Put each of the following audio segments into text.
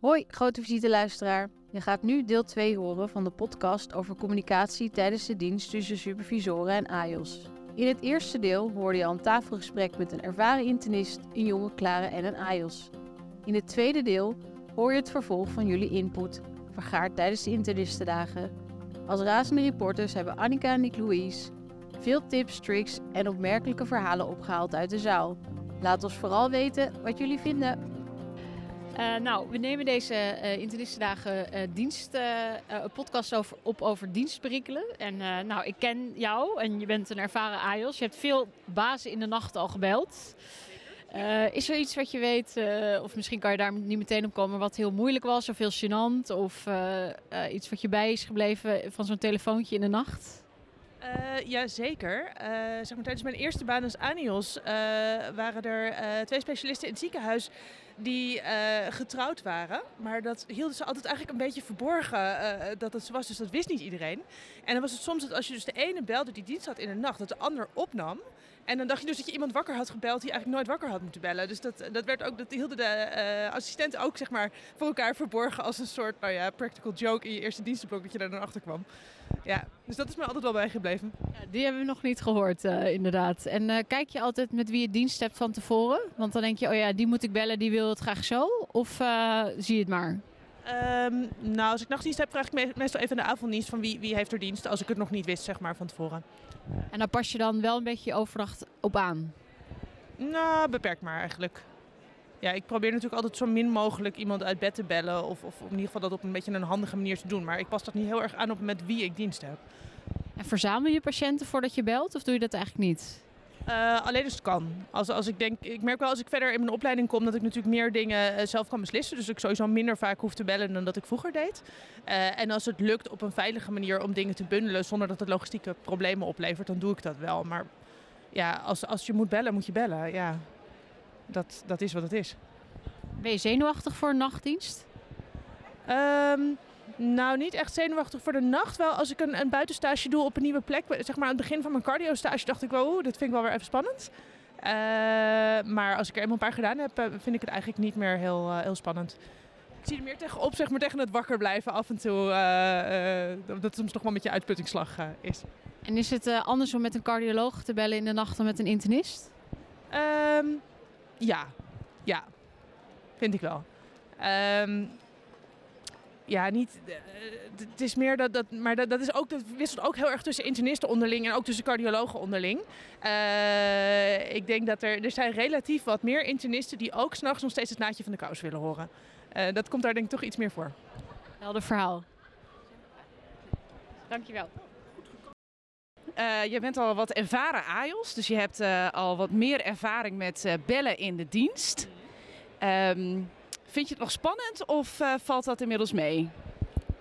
Hoi, grote visiteluisteraar. Je gaat nu deel 2 horen van de podcast over communicatie tijdens de dienst tussen supervisoren en AIOS. In het eerste deel hoorde je al een tafelgesprek met een ervaren internist, een jonge klare en een AIOS. In het tweede deel hoor je het vervolg van jullie input, vergaard tijdens de internistendagen. Als razende reporters hebben Annika en Nick Louise veel tips, tricks en opmerkelijke verhalen opgehaald uit de zaal. Laat ons vooral weten wat jullie vinden. Uh, nou, we nemen deze uh, internistendagen uh, dienst, een podcast op over dienstprikkelen. En nou, ik ken jou en je bent een ervaren AIOS. Je hebt veel bazen in de nacht al gebeld. is er iets wat je weet, of misschien kan je daar niet meteen op komen, wat heel moeilijk was of heel gênant? Of iets wat je bij is gebleven van zo'n telefoontje in de nacht? Uh, ja, zeker. Uh, zeg maar, tijdens mijn eerste baan als ANIOS uh, waren er twee specialisten in het ziekenhuis die getrouwd waren. Maar dat hielden ze altijd eigenlijk een beetje verborgen dat het was. Dus dat wist niet iedereen. En dan was het soms dat als je dus de ene belde die dienst had in de nacht, dat de ander opnam. En dan dacht je dus dat je iemand wakker had gebeld die eigenlijk nooit wakker had moeten bellen. Dus dat, dat, werd ook, dat hielden de assistenten ook zeg maar, voor elkaar verborgen als een soort nou ja, practical joke in je eerste dienstenblok dat je daar dan achter kwam. Ja, dus dat is me altijd wel bijgebleven. Die hebben we nog niet gehoord, uh, inderdaad. En uh, kijk je altijd met wie je dienst hebt van tevoren? Want dan denk je, oh ja, die moet ik bellen, die wil het graag zo. Of uh, zie je het maar? Um, nou, als ik nachtdienst heb, vraag ik me meestal even de avonddienst van wie, wie heeft er dienst. Als ik het nog niet wist, zeg maar, van tevoren. En dan pas je dan wel een beetje je overdracht op aan? Nou, beperkt maar eigenlijk ja, ik probeer natuurlijk altijd zo min mogelijk iemand uit bed te bellen. Of, of in ieder geval dat op een beetje een handige manier te doen. Maar ik pas dat niet heel erg aan op met wie ik dienst heb. En verzamel je patiënten voordat je belt of doe je dat eigenlijk niet? Uh, alleen als het kan. Als, als ik, denk, ik merk wel als ik verder in mijn opleiding kom dat ik natuurlijk meer dingen uh, zelf kan beslissen. Dus ik sowieso minder vaak hoef te bellen dan dat ik vroeger deed. Uh, en als het lukt op een veilige manier om dingen te bundelen zonder dat het logistieke problemen oplevert, dan doe ik dat wel. Maar ja, als, als je moet bellen, moet je bellen. Ja, dat, dat is wat het is. Ben je zenuwachtig voor een nachtdienst? Um, nou, niet echt zenuwachtig voor de nacht. Wel als ik een, een buitenstage doe op een nieuwe plek. Zeg maar aan het begin van mijn cardio-stage dacht ik wel, oeh, dat vind ik wel weer even spannend. Uh, maar als ik er eenmaal een paar gedaan heb, eh, vind ik het eigenlijk niet meer heel, uh, heel spannend. Ik zie er meer tegenop, zeg maar, tegen het wakker blijven af en toe. Uh, dat het soms toch wel met je uitputtingsslag is. En is het anders om met een cardioloog te bellen in de nacht dan met een internist? Um, ja, ja. Vind ik wel. Um, ja, niet. Uh, het is meer dat. dat maar dat, dat, is ook, dat wisselt ook heel erg tussen internisten onderling en ook tussen cardiologen onderling. Uh, ik denk dat er. Er zijn relatief wat meer internisten die ook s'nachts nog steeds het naadje van de kous willen horen. Uh, dat komt daar denk ik toch iets meer voor. Helder verhaal. Dankjewel. Uh, je bent al wat ervaren AIOS, dus je hebt uh, al wat meer ervaring met uh, bellen in de dienst. Um, vind je het nog spannend of valt dat inmiddels mee?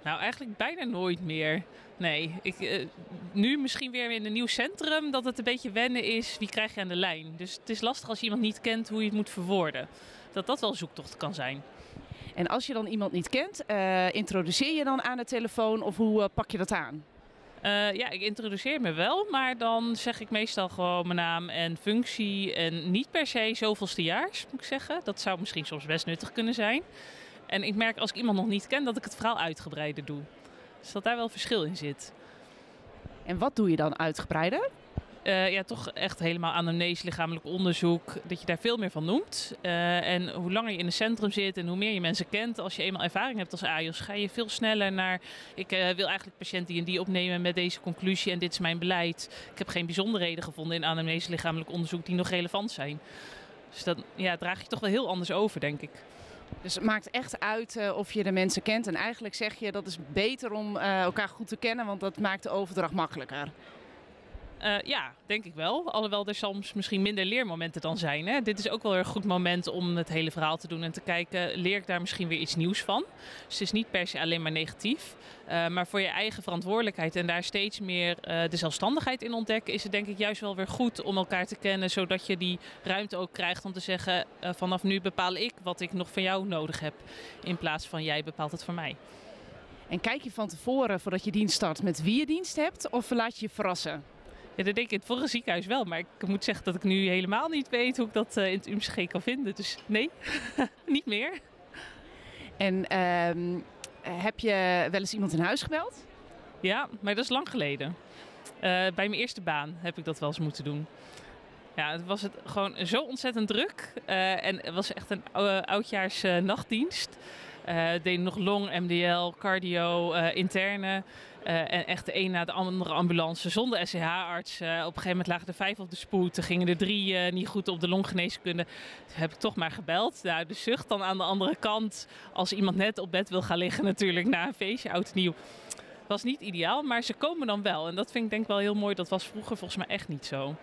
Nou, eigenlijk bijna nooit meer. Nee, ik, nu misschien weer in een nieuw centrum dat het een beetje wennen is. Wie krijg je aan de lijn? Dus het is lastig als je iemand niet kent hoe je het moet verwoorden. Dat dat wel zoektocht kan zijn. En als je dan iemand niet kent, introduceer je dan aan de telefoon of hoe pak je dat aan? Uh, ja, ik introduceer me wel, maar dan zeg ik meestal gewoon mijn naam en functie. En niet per se zoveelstejaars, moet ik zeggen. Dat zou misschien soms best nuttig kunnen zijn. En ik merk als ik iemand nog niet ken, dat ik het verhaal uitgebreider doe. Dus dat daar wel verschil in zit. En wat doe je dan uitgebreider? Uh, ja, toch echt helemaal anamnese, lichamelijk onderzoek. Dat je daar veel meer van noemt. Uh, en hoe langer je in het centrum zit en hoe meer je mensen kent. Als je eenmaal ervaring hebt als AIOS, ga je veel sneller naar... Ik uh, wil eigenlijk patiënt die en die opnemen met deze conclusie en dit is mijn beleid. Ik heb geen bijzonderheden gevonden in anamnese, lichamelijk onderzoek die nog relevant zijn. Dus dat ja, draag je toch wel heel anders over, denk ik. Dus het maakt echt uit of je de mensen kent. En eigenlijk zeg je dat is beter om elkaar goed te kennen, want dat maakt de overdracht makkelijker. Uh, ja, denk ik wel. Alhoewel er soms misschien minder leermomenten dan zijn. Hè. Dit is ook wel een goed moment om het hele verhaal te doen en te kijken, leer ik daar misschien weer iets nieuws van? Dus het is niet per se alleen maar negatief. Uh, maar voor je eigen verantwoordelijkheid en daar steeds meer uh, de zelfstandigheid in ontdekken, is het denk ik juist wel weer goed om elkaar te kennen, zodat je die ruimte ook krijgt om te zeggen, vanaf nu bepaal ik wat ik nog van jou nodig heb, in plaats van jij bepaalt het voor mij. En kijk je van tevoren, voordat je dienst start, met wie je dienst hebt, of laat je je verrassen? Ja, dat denk ik in het vorige ziekenhuis wel. Maar ik moet zeggen dat ik nu helemaal niet weet hoe ik dat uh, in het UMCG kan vinden. Dus nee, niet meer. En ehm, heb je wel eens iemand in huis gebeld? Ja, maar dat is lang geleden. Eh, bij mijn eerste baan heb ik dat wel eens moeten doen. Ja, het was het gewoon zo ontzettend druk. Eh, en het was echt een ou- oudjaars eh, nachtdienst. Eh deed nog long, MDL, cardio, eh, interne. Eh, en echt de een na de andere ambulance zonder SCH-arts. Eh, op een gegeven moment lagen er vijf op de spoed. Er gingen er drie eh, niet goed op de longgeneeskunde. Toen heb ik toch maar gebeld. Nou, de zucht dan aan de andere kant. Als iemand net op bed wil gaan liggen natuurlijk na een feestje, oud nieuw. Was niet ideaal, maar ze komen dan wel. En dat vind ik denk wel heel mooi. Dat was vroeger volgens mij echt niet zo.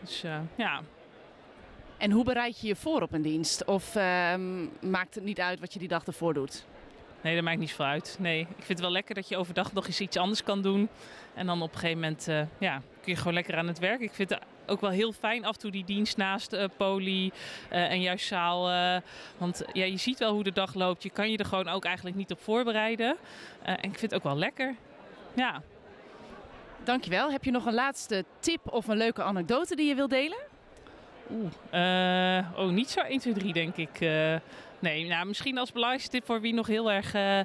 Dus ja, En hoe bereid je je voor op een dienst? Of ehm, maakt het niet uit wat je die dag ervoor doet? Nee, dat maakt niet zoveel uit. Nee, ik vind het wel lekker dat je overdag nog eens iets anders kan doen. En dan op een gegeven moment eh, ja, kun je gewoon lekker aan het werk. Ik vind het ook wel heel fijn af en toe die dienst naast eh, poli eh, en juist zaal. want ja, je ziet wel hoe de dag loopt. Je kan je er gewoon ook eigenlijk niet op voorbereiden. En ik vind het ook wel lekker. Ja. Dankjewel. Heb je nog een laatste tip of een leuke anekdote die je wilt delen? Oeh, eh, oh, niet zo 1, 2, 3 denk ik. Nee, nou, misschien als belangrijkste tip voor wie nog heel erg eh,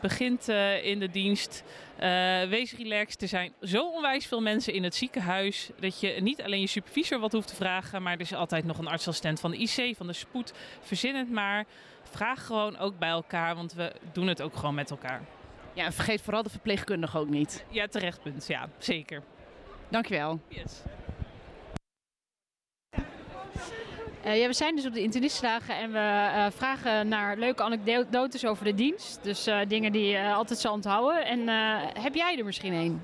begint eh, in de dienst. Eh, wees relaxed. Er zijn zo onwijs veel mensen in het ziekenhuis dat je niet alleen je supervisor wat hoeft te vragen, maar er is altijd nog een artsassistent van de IC, van de spoed. Verzin het maar. Vraag gewoon ook bij elkaar, want we doen het ook gewoon met elkaar. Ja, en vergeet vooral de verpleegkundige ook niet. Ja, terecht punt. Ja, zeker. Dankjewel. Yes. Eh, ja, we zijn dus op de internistendagen en we eh, vragen naar leuke anekdotes over de dienst. Dus eh, dingen die je altijd zal onthouden. En eh, heb jij er misschien een?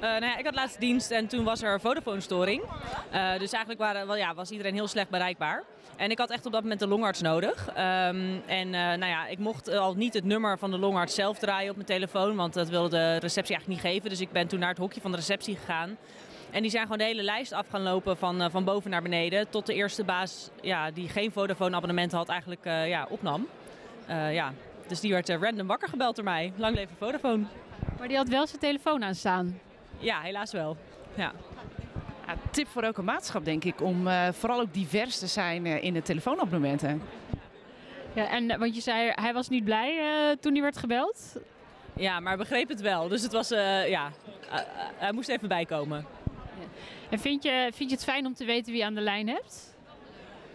Eh, nou ja, ik had laatst dienst en toen was er Vodafone-storing. Eh, dus eigenlijk waren, wel, ja, was iedereen heel slecht bereikbaar. En ik had echt op dat moment een longarts nodig. Ehm, en eh, nou ja, ik mocht al niet het nummer van de longarts zelf draaien op mijn telefoon, want dat wilde de receptie eigenlijk niet geven. Dus ik ben toen naar het hokje van de receptie gegaan. En die zijn gewoon de hele lijst af gaan lopen van, eh, van boven naar beneden. Tot de eerste baas ja, die geen Vodafone-abonnement had eigenlijk eh, ja, opnam. Eh, ja. Dus die werd eh, random wakker gebeld door mij. Lang leven Vodafone. Maar die had wel zijn telefoon aanstaan. Ja, helaas wel. Ja. Ja, tip voor elke maatschap denk ik om eh, vooral ook divers te zijn in de telefoonabonnementen. Ja, en, want je zei, hij was niet blij eh, toen hij werd gebeld. Ja, maar begreep het wel. Dus het was, eh, ja, hij moest even bijkomen. En vind je, vind je het fijn om te weten wie je aan de lijn hebt?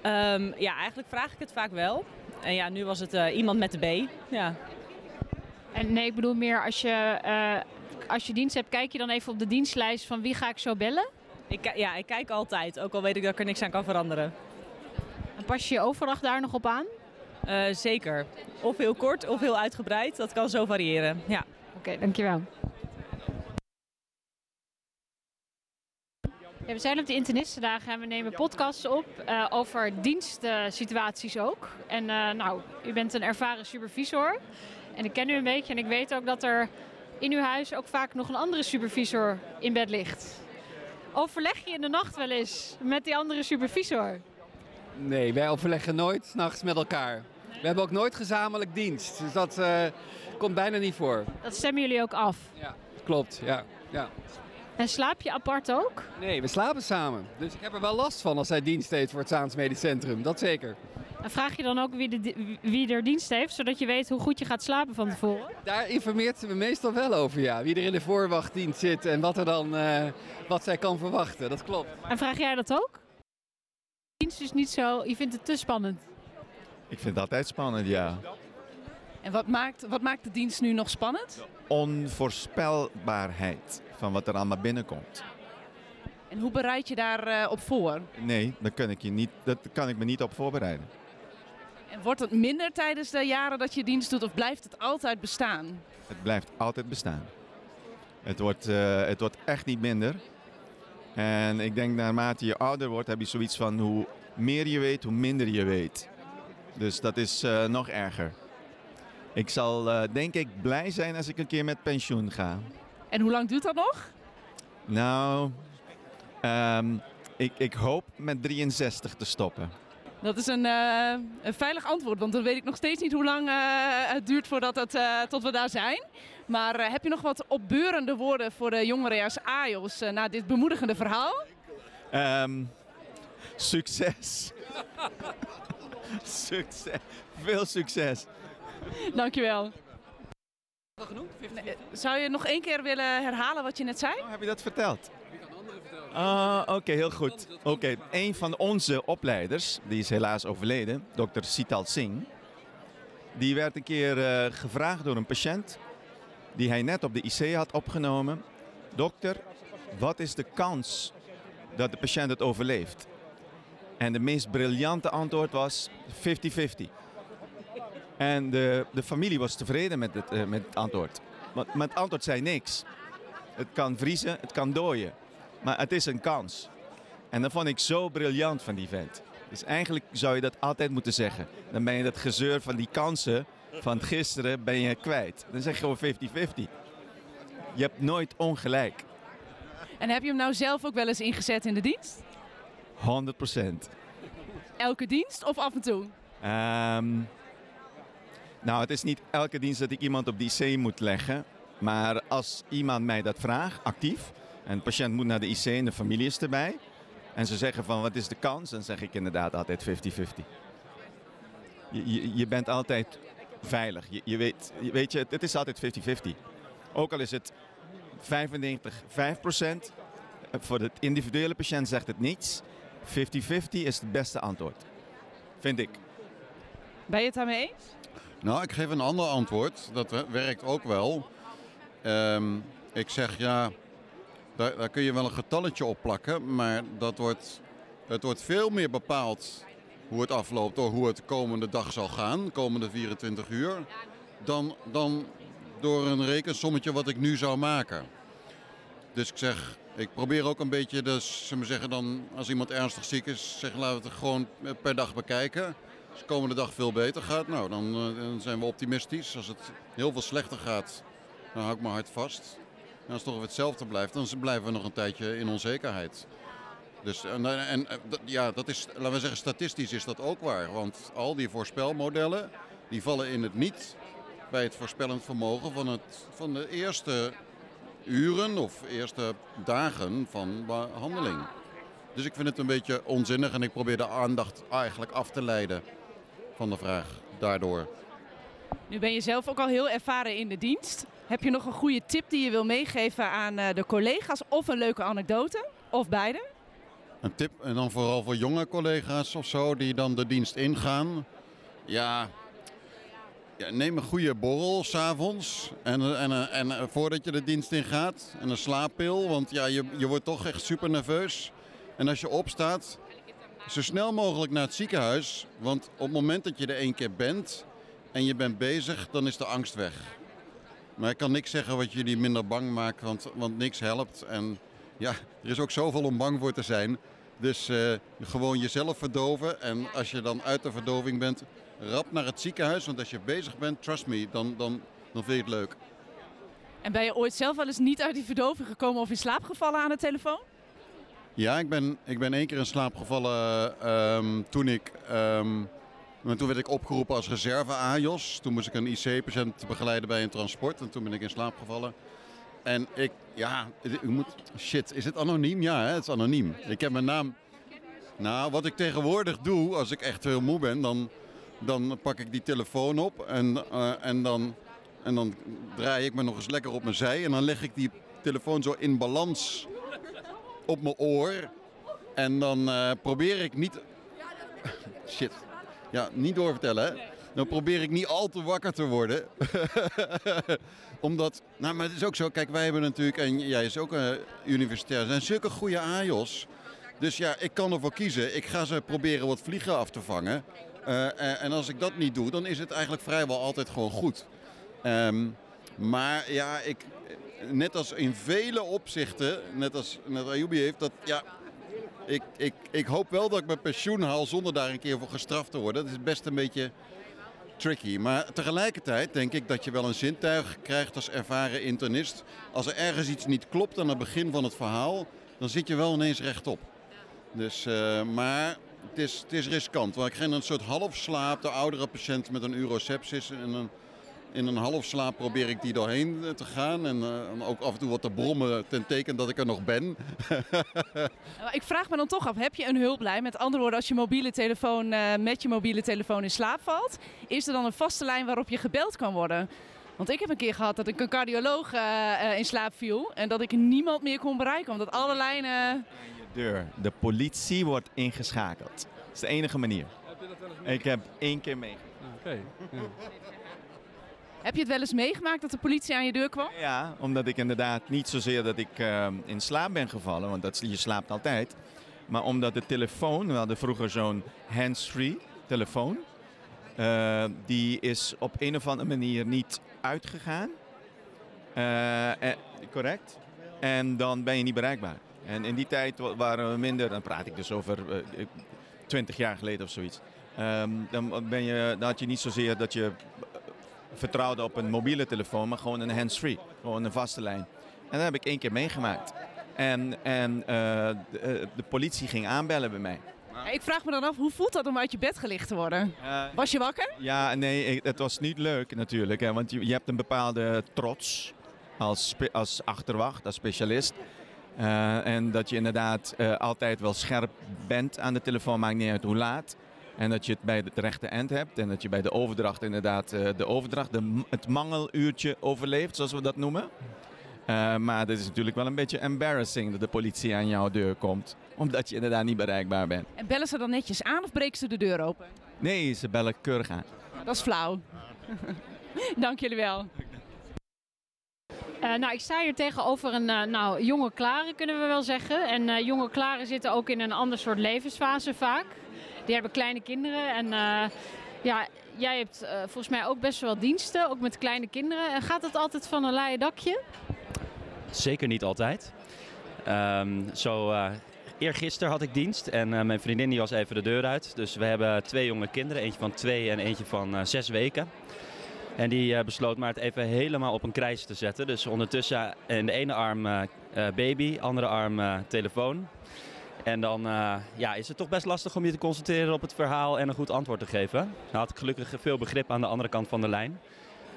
Ehm, ja, eigenlijk vraag ik het vaak wel. En ja, nu was het eh, iemand met de B. Ja. En nee, ik bedoel meer als je, eh, als je dienst hebt, kijk je dan even op de dienstlijst van wie ga ik zo bellen? Ik, ja, ik kijk altijd, ook al weet ik dat ik er niks aan kan veranderen. En pas je je overdag daar nog op aan? Eh, zeker. Of heel kort of heel uitgebreid, dat kan zo variëren. Ja. Oké, dankjewel. Ja, we zijn op de internistendagen en we nemen podcasts op eh, over dienstsituaties ook. En eh, nou, u bent een ervaren supervisor en ik ken u een beetje en ik weet ook dat er in uw huis ook vaak nog een andere supervisor in bed ligt. Overleg je in de nacht wel eens met die andere supervisor? Nee, wij overleggen nooit 's nachts met elkaar. We hebben ook nooit gezamenlijk dienst. Dus dat eh, komt bijna niet voor. Dat stemmen jullie ook af. Klopt, ja. ja. En slaap je apart ook? Nee, we slapen samen. Dus ik heb er wel last van als hij dienst heeft voor het Zaans Medisch Centrum. Dat zeker. En vraag je dan ook wie, de, wie er dienst heeft, zodat je weet hoe goed je gaat slapen van tevoren? Daar informeert ze me meestal wel over, ja. Wie er in de voorwachtdienst zit en wat, er dan, eh, wat zij kan verwachten. Dat klopt. En vraag jij dat ook? Dienst is niet zo, je vindt het te spannend. Ik vind het altijd spannend, ja. En wat maakt, wat maakt de dienst nu nog spannend? Onvoorspelbaarheid van wat er allemaal binnenkomt. En hoe bereid je daarop op voor? Nee, daar kan ik, je niet, dat kan ik me niet op voorbereiden. En wordt het minder tijdens de jaren dat je dienst doet of blijft het altijd bestaan? Het blijft altijd bestaan. Het wordt, eh, het wordt echt niet minder. En ik denk naarmate je ouder wordt, heb je zoiets van hoe meer je weet, hoe minder je weet. Dus dat is eh, nog erger. Ik zal eh, denk ik blij zijn als ik een keer met pensioen ga. En hoe lang duurt dat nog? Nou, ehm, ik, ik hoop met 63 te stoppen. Dat is een, eh, een veilig antwoord, want dan weet ik nog steeds niet hoe lang eh, het duurt voordat het, eh, tot we daar zijn. Maar heb je nog wat opbeurende woorden voor de jongeren als AJOS na dit bemoedigende verhaal? Ehm, succes. succes. Veel succes. Dankjewel. Nee, Zou je nog één keer willen herhalen wat je net zei? Oh, heb je dat verteld? Ah, Oké, heel goed. Oké, een van onze opleiders, die is helaas overleden, dokter Sital Singh. Die werd een keer eh, gevraagd door een patiënt die hij net op de IC had opgenomen. Dokter, wat is de kans dat de patiënt het overleeft? En de meest briljante antwoord was 50-50. En de, de familie was tevreden met het, eh, met het antwoord. Want, maar het antwoord zei niks. Het kan vriezen, het kan dooien. Maar het is een kans. En dat vond ik zo briljant van die vent. Dus eigenlijk zou je dat altijd moeten zeggen. Dan ben je dat gezeur van die kansen van gisteren ben je kwijt. Dan zeg je gewoon 50-50. Je hebt nooit ongelijk. En heb je hem nou zelf ook wel eens ingezet in de dienst? 100% Elke dienst of af en toe? Ehm, nou, het is niet elke dienst dat ik iemand op die IC moet leggen. Maar als iemand mij dat vraagt, actief, en de patiënt moet naar de IC en de familie is erbij. En ze zeggen van wat is de kans? Dan zeg ik inderdaad altijd 50-50. Je, je, bent altijd veilig. Je, je weet, weet je, het, het is altijd 50-50. Ook al is het 95, 5 procent. Voor de individuele patiënt zegt het niets. 50-50 is het beste antwoord. Vind ik. Ben je het daarmee eens? Nou, ik geef een ander antwoord. Dat we- werkt ook wel. Ehm, ik zeg ja, daar, daar kun je wel een getalletje op plakken, maar dat wordt, het wordt veel meer bepaald hoe het afloopt door hoe het de komende dag zal gaan, de komende 24 uur, dan, dan door een rekensommetje wat ik nu zou maken. Dus ik zeg, ik probeer ook een beetje, dus, zullen we zeggen dan, als iemand ernstig ziek is, zeg laten we het gewoon per dag bekijken. Als de komende dag veel beter gaat, nou dan, eh, dan zijn we optimistisch. Als het heel veel slechter gaat, dan hou ik mijn hart vast. En als het toch hetzelfde blijft, dan blijven we nog een tijdje in onzekerheid. Dus, en, eh, ja, dat is, laten we zeggen, statistisch is dat ook waar. Want al die voorspelmodellen, die vallen in het niet bij het voorspellend vermogen van, het, van de eerste uren of eerste dagen van behandeling. Dus ik vind het een beetje onzinnig en ik probeer de aandacht eigenlijk af te leiden van de vraag daardoor. Nu ben je zelf ook al heel ervaren in de dienst. Heb je nog een goede tip die je wil meegeven aan eh, de collega's of een leuke anekdote? Of beide? Een tip, en dan vooral voor jonge collega's of zo die dan de dienst ingaan. Ja, ja neem een goede borrel s'avonds en, en, en, en voordat je de dienst ingaat. En een slaappil, want ja, je, je wordt toch echt super nerveus. En als je opstaat, zo snel mogelijk naar het ziekenhuis. Want op het moment dat je er één keer bent en je bent bezig, dan is de angst weg. Maar ik kan niks zeggen wat jullie minder bang maakt, want, want niks helpt. En ja, er is ook zoveel om bang voor te zijn. Dus eh, gewoon jezelf verdoven. En als je dan uit de verdoving bent, rap naar het ziekenhuis. Want als je bezig bent, trust me, dan, dan, dan vind je het leuk. En ben je ooit zelf wel eens niet uit die verdoving gekomen of in slaap gevallen aan de telefoon? Ja, ik ben, ik ben één keer in slaap gevallen ehm, toen ik... ehm, toen werd ik opgeroepen als reserve AJOS. Toen moest ik een IC-patiënt begeleiden bij een transport. En toen ben ik in slaap gevallen. En ik, ja, u moet, shit, is het anoniem? Ja, hè, het is anoniem. Ik heb mijn naam. Nou, wat ik tegenwoordig doe, als ik echt heel moe ben, dan, dan pak ik die telefoon op en, eh, en, dan, en dan draai ik me nog eens lekker op mijn zij. En dan leg ik die telefoon zo in balans op mijn oor. En dan eh, probeer ik niet. Shit. Ja, niet doorvertellen, hè? Dan probeer ik niet al te wakker te worden. Omdat, nou, maar het is ook zo. Kijk, wij hebben natuurlijk, en jij is ook een universitair, zijn zulke goede AJOS. Dus ja, ik kan ervoor kiezen. Ik ga ze proberen wat vliegen af te vangen. Eh, en, en als ik dat niet doe, dan is het eigenlijk vrijwel altijd gewoon goed. Ehm, maar ja, ik, net als in vele opzichten, net als net Ayubi heeft, dat ja, ik, ik, ik hoop wel dat ik mijn pensioen haal zonder daar een keer voor gestraft te worden. Dat is best een beetje tricky. Maar tegelijkertijd denk ik dat je wel een zintuig krijgt als ervaren internist. Als er ergens iets niet klopt aan het begin van het verhaal, dan zit je wel ineens rechtop. Dus, eh, maar het is, het is riskant. Want ik ging een soort halfslaap, de oudere patiënt met een urosepsis. En dan, In een half slaap probeer ik die doorheen eh, te gaan. En, eh, en ook af en toe wat te brommen ten teken dat ik er nog ben. Maar Ik vraag me dan toch af, heb je een hulplijn? Met andere woorden, als je mobiele telefoon eh, met je mobiele telefoon in slaap valt, is er dan een vaste lijn waarop je gebeld kan worden? Want ik heb een keer gehad dat ik een cardioloog in slaap viel en dat ik niemand meer kon bereiken, omdat alle lijnen... Deur. De politie wordt ingeschakeld. Dat is de enige manier. Ik heb één keer mee. Oké. Heb je het wel eens meegemaakt dat de politie aan je deur kwam? Ja, omdat ik inderdaad niet zozeer dat ik eh, in slaap ben gevallen, want dat, je slaapt altijd. Maar omdat de telefoon, we hadden vroeger zo'n hands-free telefoon. eh, die is op een of andere manier niet uitgegaan. Eh, correct? En dan ben je niet bereikbaar. En in die tijd wa- waren we minder, dan praat ik dus over eh, 20 jaar geleden of zoiets. Ehm, dan, ben je, dan had je niet zozeer dat je vertrouwde op een mobiele telefoon, maar gewoon een hands-free. Gewoon een vaste lijn. En dat heb ik één keer meegemaakt. En, en eh, de, eh, de politie ging aanbellen bij mij. Ik vraag me dan af, hoe voelt dat om uit je bed gelicht te worden? Was je wakker? ja, nee, het was niet leuk natuurlijk. Hè, want je, je hebt een bepaalde trots als, als achterwacht, als specialist. Eh, en dat je inderdaad altijd wel scherp bent aan de telefoon, maakt niet uit hoe laat. En dat je het bij het rechte eind hebt. En dat je bij de overdracht inderdaad eh, de overdracht, de, het mangeluurtje overleeft, zoals we dat noemen. Eh, maar het is natuurlijk wel een beetje embarrassing dat de politie aan jouw deur komt. Omdat je inderdaad niet bereikbaar bent. En bellen ze dan netjes aan of breken ze de deur open? Nee, ze bellen keurig aan. Dat is flauw. Dank jullie wel. Eh, nou, ik sta hier tegenover een eh, nou, jonge klare, kunnen we wel zeggen. En eh, jonge klaren zitten ook in een ander soort levensfase vaak. Die hebben kleine kinderen. En eh, ja, jij hebt eh, volgens mij ook best wel diensten, ook met kleine kinderen. En gaat dat altijd van een laaie dakje? Zeker niet altijd. Ehm zo, eh eergisteren had ik dienst en mijn vriendin die was even de deur uit. Dus we hebben twee jonge kinderen, eentje van twee en eentje van zes weken. En die besloot maar het even helemaal op een krijs te zetten. Dus ondertussen in de ene arm baby, andere arm telefoon. En dan eh, ja, is het toch best lastig om je te concentreren op het verhaal en een goed antwoord te geven. Nou had ik gelukkig veel begrip aan de andere kant van de lijn.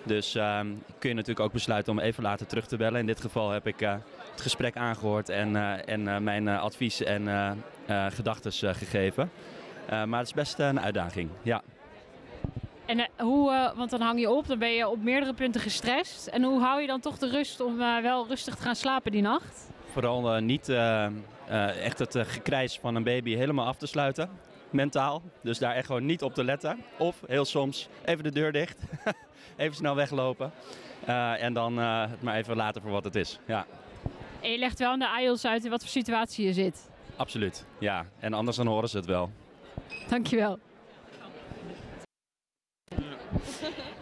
Dus ehm, kun je natuurlijk ook besluiten om even later terug te bellen. In dit geval heb ik eh, het gesprek aangehoord en, eh, en mijn advies en gedachten gegeven. Maar het is best een uitdaging, ja. En hoe, want dan hang je op, dan ben je op meerdere punten gestrest. En hoe hou je dan toch de rust om wel rustig te gaan slapen die nacht? Vooral niet eh, echt het eh, gekrijs van een baby helemaal af te sluiten, mentaal. Dus daar echt gewoon niet op te letten. Of heel soms even de deur dicht, even snel weglopen. Eh, en dan het maar even laten voor wat het is, ja. En je legt wel aan de IELTS uit in wat voor situatie je zit. Absoluut, ja. En anders dan horen ze het wel. Dankjewel.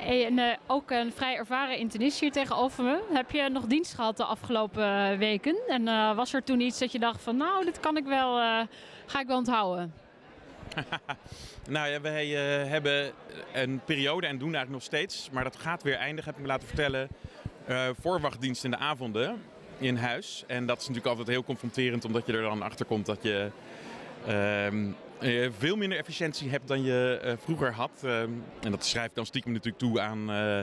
Hey, en, eh, ook een vrij ervaren internist hier tegenover me. Heb je nog dienst gehad de afgelopen eh, weken? En eh, was er toen iets dat je dacht van nou, dit kan ik wel, eh, ga ik wel onthouden? Nou ja, wij eh, hebben een periode en doen eigenlijk nog steeds, maar dat gaat weer eindigen, heb ik me laten vertellen. eh, voorwachtdienst in de avonden in huis. En dat is natuurlijk altijd heel confronterend, omdat je er dan achter komt dat je ehm, eh, veel minder efficiëntie hebt dan je eh, vroeger had. Ehm, en dat schrijft dan stiekem natuurlijk toe aan eh,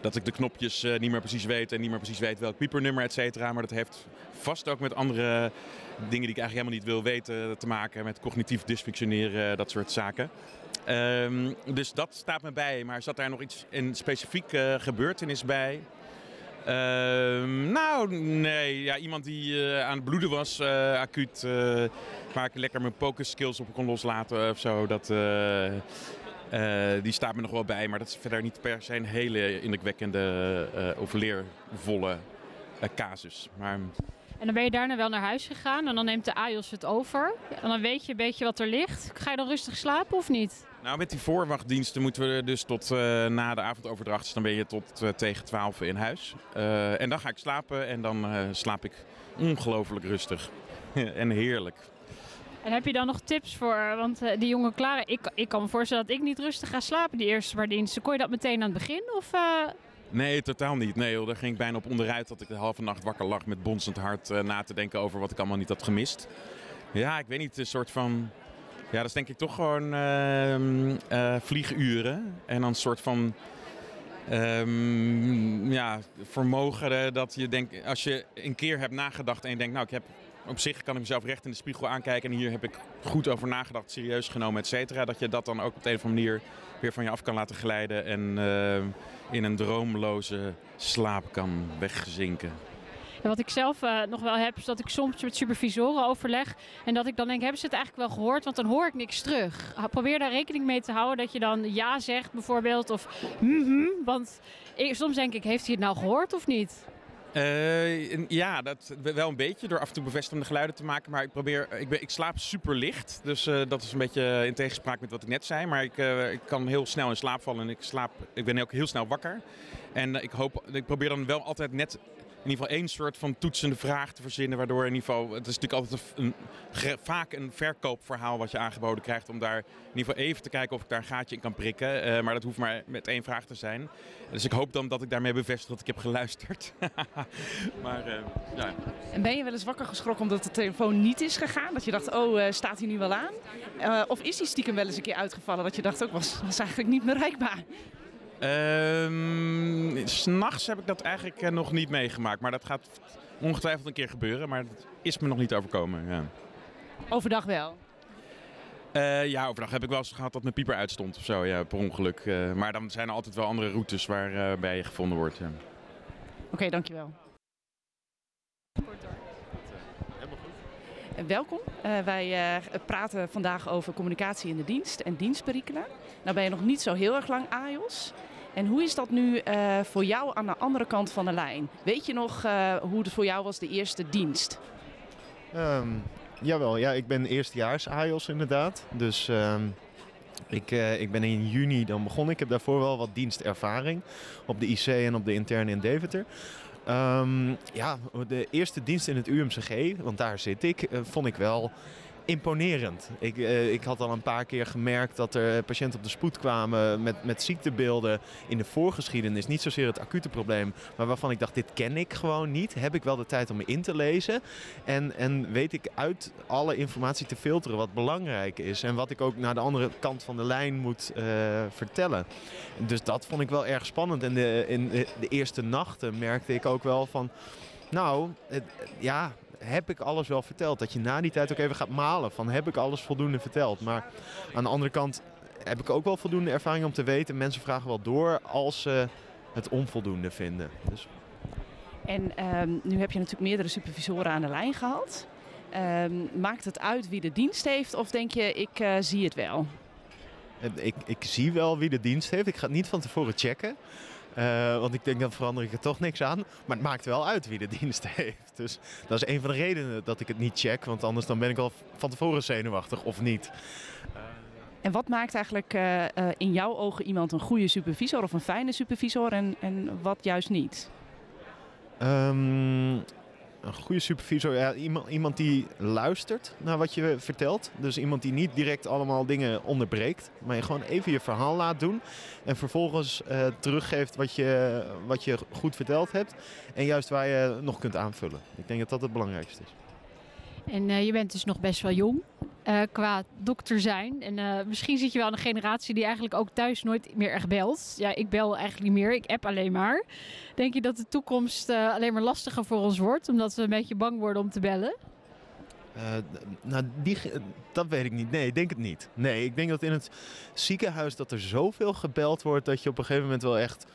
dat ik de knopjes niet meer precies weet en niet meer precies weet welk piepernummer, et cetera. Maar dat heeft vast ook met andere dingen die ik eigenlijk helemaal niet wil weten te maken. Met cognitief dysfunctioneren, dat soort zaken. Ehm, dus dat staat me bij. Maar zat daar nog iets in specifiek gebeurtenis bij? Ehm, nou, nee. Ja, iemand die aan het bloeden was, acuut. Waar ik lekker mijn poker skills op kon loslaten of zo. Dat, eh, eh, die staat me nog wel bij. Maar dat is verder niet per se een hele indrukwekkende eh of leervolle casus. Maar En dan ben je daarna wel naar huis gegaan en dan neemt de AJOS het over. En dan weet je een beetje wat er ligt. Ga je dan rustig slapen of niet? Nou, met die voorwachtdiensten moeten we dus tot na de avondoverdracht. Dus dan ben je tot tegen 12 in huis. En dan ga ik slapen en dan slaap ik ongelooflijk rustig. en heerlijk. En heb je dan nog tips voor, want eh, die jonge Clara, ik, ik kan me voorstellen dat ik niet rustig ga slapen die eerste paar diensten. Kon je dat meteen aan het begin? Of, eh, Nee, totaal niet. Nee, daar ging ik bijna op onderuit dat ik de halve nacht wakker lag met bonsend hart eh, na te denken over wat ik allemaal niet had gemist. Ja, ik weet niet, een soort van... Ja, dat is denk ik toch gewoon ehm, eh, vlieguren. En dan een soort van ehm, ja, vermogen dat je denkt, als je een keer hebt nagedacht en je denkt, nou ik heb op zich kan ik mezelf recht in de spiegel aankijken en hier heb ik goed over nagedacht, serieus genomen, et cetera. Dat je dat dan ook op de een of andere manier weer van je af kan laten glijden en eh, in een droomloze slaap kan wegzinken. En wat ik zelf eh, nog wel heb, is dat ik soms met supervisoren overleg. En dat ik dan denk, hebben ze het eigenlijk wel gehoord? Want dan hoor ik niks terug. Probeer daar rekening mee te houden dat je dan ja zegt bijvoorbeeld. Of mhm. Want ik- soms denk ik, heeft hij het nou gehoord of niet? Eh, ja, dat wel een beetje door af en toe bevestigende geluiden te maken. Maar ik probeer, ik, ik slaap super licht. Dus eh, dat is een beetje in tegenspraak met wat ik net zei. Maar ik, eh, ik kan heel snel in slaap vallen en ik, slaap, ik ben ook heel snel wakker. En ik, hoop, ik probeer dan wel altijd net in ieder geval één soort van toetsende vraag te verzinnen. Waardoor in ieder geval, het is natuurlijk altijd een, vaak een verkoopverhaal wat je aangeboden krijgt. Om daar in ieder geval even te kijken of ik daar een gaatje in kan prikken. Eh, maar dat hoeft maar met één vraag te zijn. Dus ik hoop dan dat ik daarmee bevestig dat ik heb geluisterd. maar eh, ja. En ben je wel eens wakker geschrokken omdat de telefoon niet is gegaan? Dat je dacht, oh, eh, staat hij nu wel aan? Of is die stiekem wel eens een keer uitgevallen dat je dacht, ook was, was eigenlijk niet bereikbaar? Ehm, S'nachts heb ik dat eigenlijk eh, nog niet meegemaakt. Maar dat gaat ongetwijfeld een keer gebeuren. Maar dat is me nog niet overkomen. Ja, Overdag wel. Eh, ja overdag heb ik wel eens gehad dat mijn pieper uitstond of zo. Ja, per ongeluk. Eh, maar dan zijn er altijd wel andere routes waarbij je gevonden wordt. Ja. Oké, dankjewel. Welkom. Eh, wij eh, praten vandaag over communicatie in de dienst en dienstperikelen. Nou ben je nog niet zo heel erg lang AIOS. En hoe is dat nu eh, voor jou aan de andere kant van de lijn? Weet je nog eh, hoe het voor jou was de eerste dienst? Ehm, jawel, ja, ik ben eerstejaars AIOS inderdaad. Dus ehm, ik, eh, ik ben in juni dan begonnen. Ik heb daarvoor wel wat dienstervaring op de IC en op de interne in Deventer. Ehm, ja, de eerste dienst in het UMCG, want daar zit ik, eh, vond ik wel imponerend. Ik, eh, ik had al een paar keer gemerkt dat er patiënten op de spoed kwamen met, met ziektebeelden in de voorgeschiedenis. Niet zozeer het acute probleem, maar waarvan ik dacht, dit ken ik gewoon niet. Heb ik wel de tijd om me in te lezen? En, en weet ik uit alle informatie te filteren wat belangrijk is. En wat ik ook naar de andere kant van de lijn moet eh, vertellen. Dus dat vond ik wel erg spannend. En de, in de, eerste nachten merkte ik ook wel van... Nou, ja, heb ik alles wel verteld? Dat je na die tijd ook even gaat malen van heb ik alles voldoende verteld? Maar aan de andere kant heb ik ook wel voldoende ervaring om te weten... mensen vragen wel door als ze het onvoldoende vinden. Dus En ehm, nu heb je natuurlijk meerdere supervisoren aan de lijn gehad. Ehm, maakt het uit wie de dienst heeft of denk je, ik eh, zie het wel? Eh, Ik, ik zie wel wie de dienst heeft. Ik ga het niet van tevoren checken. Eh, want ik denk, dan verander ik er toch niks aan. Maar het maakt wel uit wie de dienst heeft. Dus dat is een van de redenen dat ik het niet check. Want anders dan ben ik al van tevoren zenuwachtig of niet. En wat maakt eigenlijk eh, eh, in jouw ogen iemand een goede supervisor of een fijne supervisor en, en wat juist niet? Ehm, een goede supervisor, iemand, iemand die luistert naar wat je vertelt. Dus iemand die niet direct allemaal dingen onderbreekt, maar je gewoon even je verhaal laat doen. En vervolgens eh, teruggeeft wat je, wat je goed verteld hebt. En juist waar je nog kunt aanvullen. Ik denk dat dat het belangrijkste is. En eh, je bent dus nog best wel jong eh, qua dokter zijn. En eh, misschien zit je wel een generatie die eigenlijk ook thuis nooit meer echt belt. Ja, ik bel eigenlijk niet meer. Ik app alleen maar. Denk je dat de toekomst alleen maar lastiger voor ons wordt? Omdat we een beetje bang worden om te bellen? Nou, die, dat weet ik niet. Nee, ik denk het niet. Nee, ik denk dat in het ziekenhuis dat er zoveel gebeld wordt dat je op een gegeven moment wel echt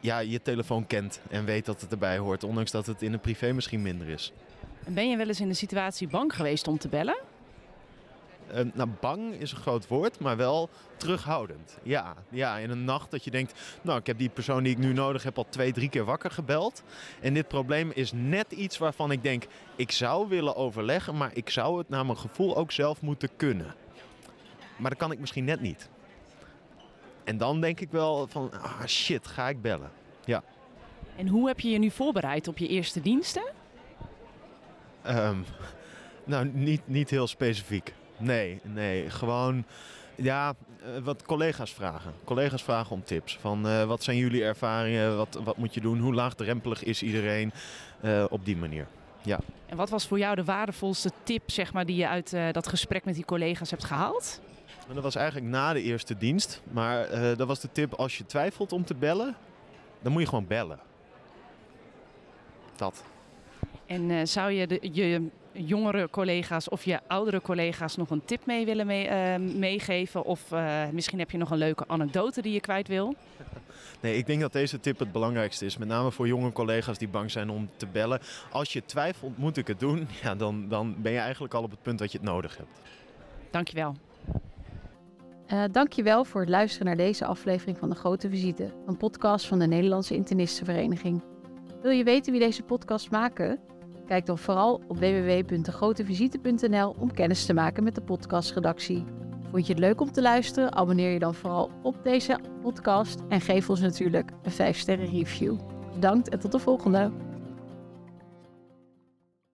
ja, je telefoon kent en weet dat het erbij hoort. Ondanks dat het in het privé misschien minder is. En ben je wel eens in de situatie bang geweest om te bellen? Eh, nou, bang is een groot woord, maar wel terughoudend. Ja, ja, in een nacht dat je denkt, nou, ik heb die persoon die ik nu nodig heb al twee, drie keer wakker gebeld. En dit probleem is net iets waarvan ik denk, ik zou willen overleggen, maar ik zou het naar mijn gevoel ook zelf moeten kunnen. Maar dat kan ik misschien net niet. En dan denk ik wel van, ah shit, ga ik bellen. Ja. En hoe heb je je nu voorbereid op je eerste diensten? Ehm, nou, niet, niet heel specifiek. Nee, nee. Gewoon ja, eh, wat collega's vragen. Collega's vragen om tips. Van eh, wat zijn jullie ervaringen? Wat, wat moet je doen? Hoe laagdrempelig is iedereen? Eh, op die manier. Ja. En wat was voor jou de waardevolste tip zeg maar, die je uit dat gesprek met die collega's hebt gehaald? En dat was eigenlijk na de eerste dienst. Maar dat was de tip als je twijfelt om te bellen. dan moet je gewoon bellen. Dat. En eh, zou je de, je jongere collega's of je oudere collega's nog een tip mee willen mee, eh, meegeven? Of eh, misschien heb je nog een leuke anekdote die je kwijt wil? Nee, ik denk dat deze tip het belangrijkste is. Met name voor jonge collega's die bang zijn om te bellen. Als je twijfelt, moet ik het doen? Ja, dan, dan ben je eigenlijk al op het punt dat je het nodig hebt. Dankjewel. Uh, dankjewel voor het luisteren naar deze aflevering van De Grote Visite, een podcast van de Nederlandse Internistenvereniging. Wil je weten wie deze podcast maken? Kijk dan vooral op www.degrotevisite.nl om kennis te maken met de podcastredactie. Vond je het leuk om te luisteren? Abonneer je dan vooral op deze podcast en geef ons natuurlijk een 5 sterren review. Bedankt en tot de volgende!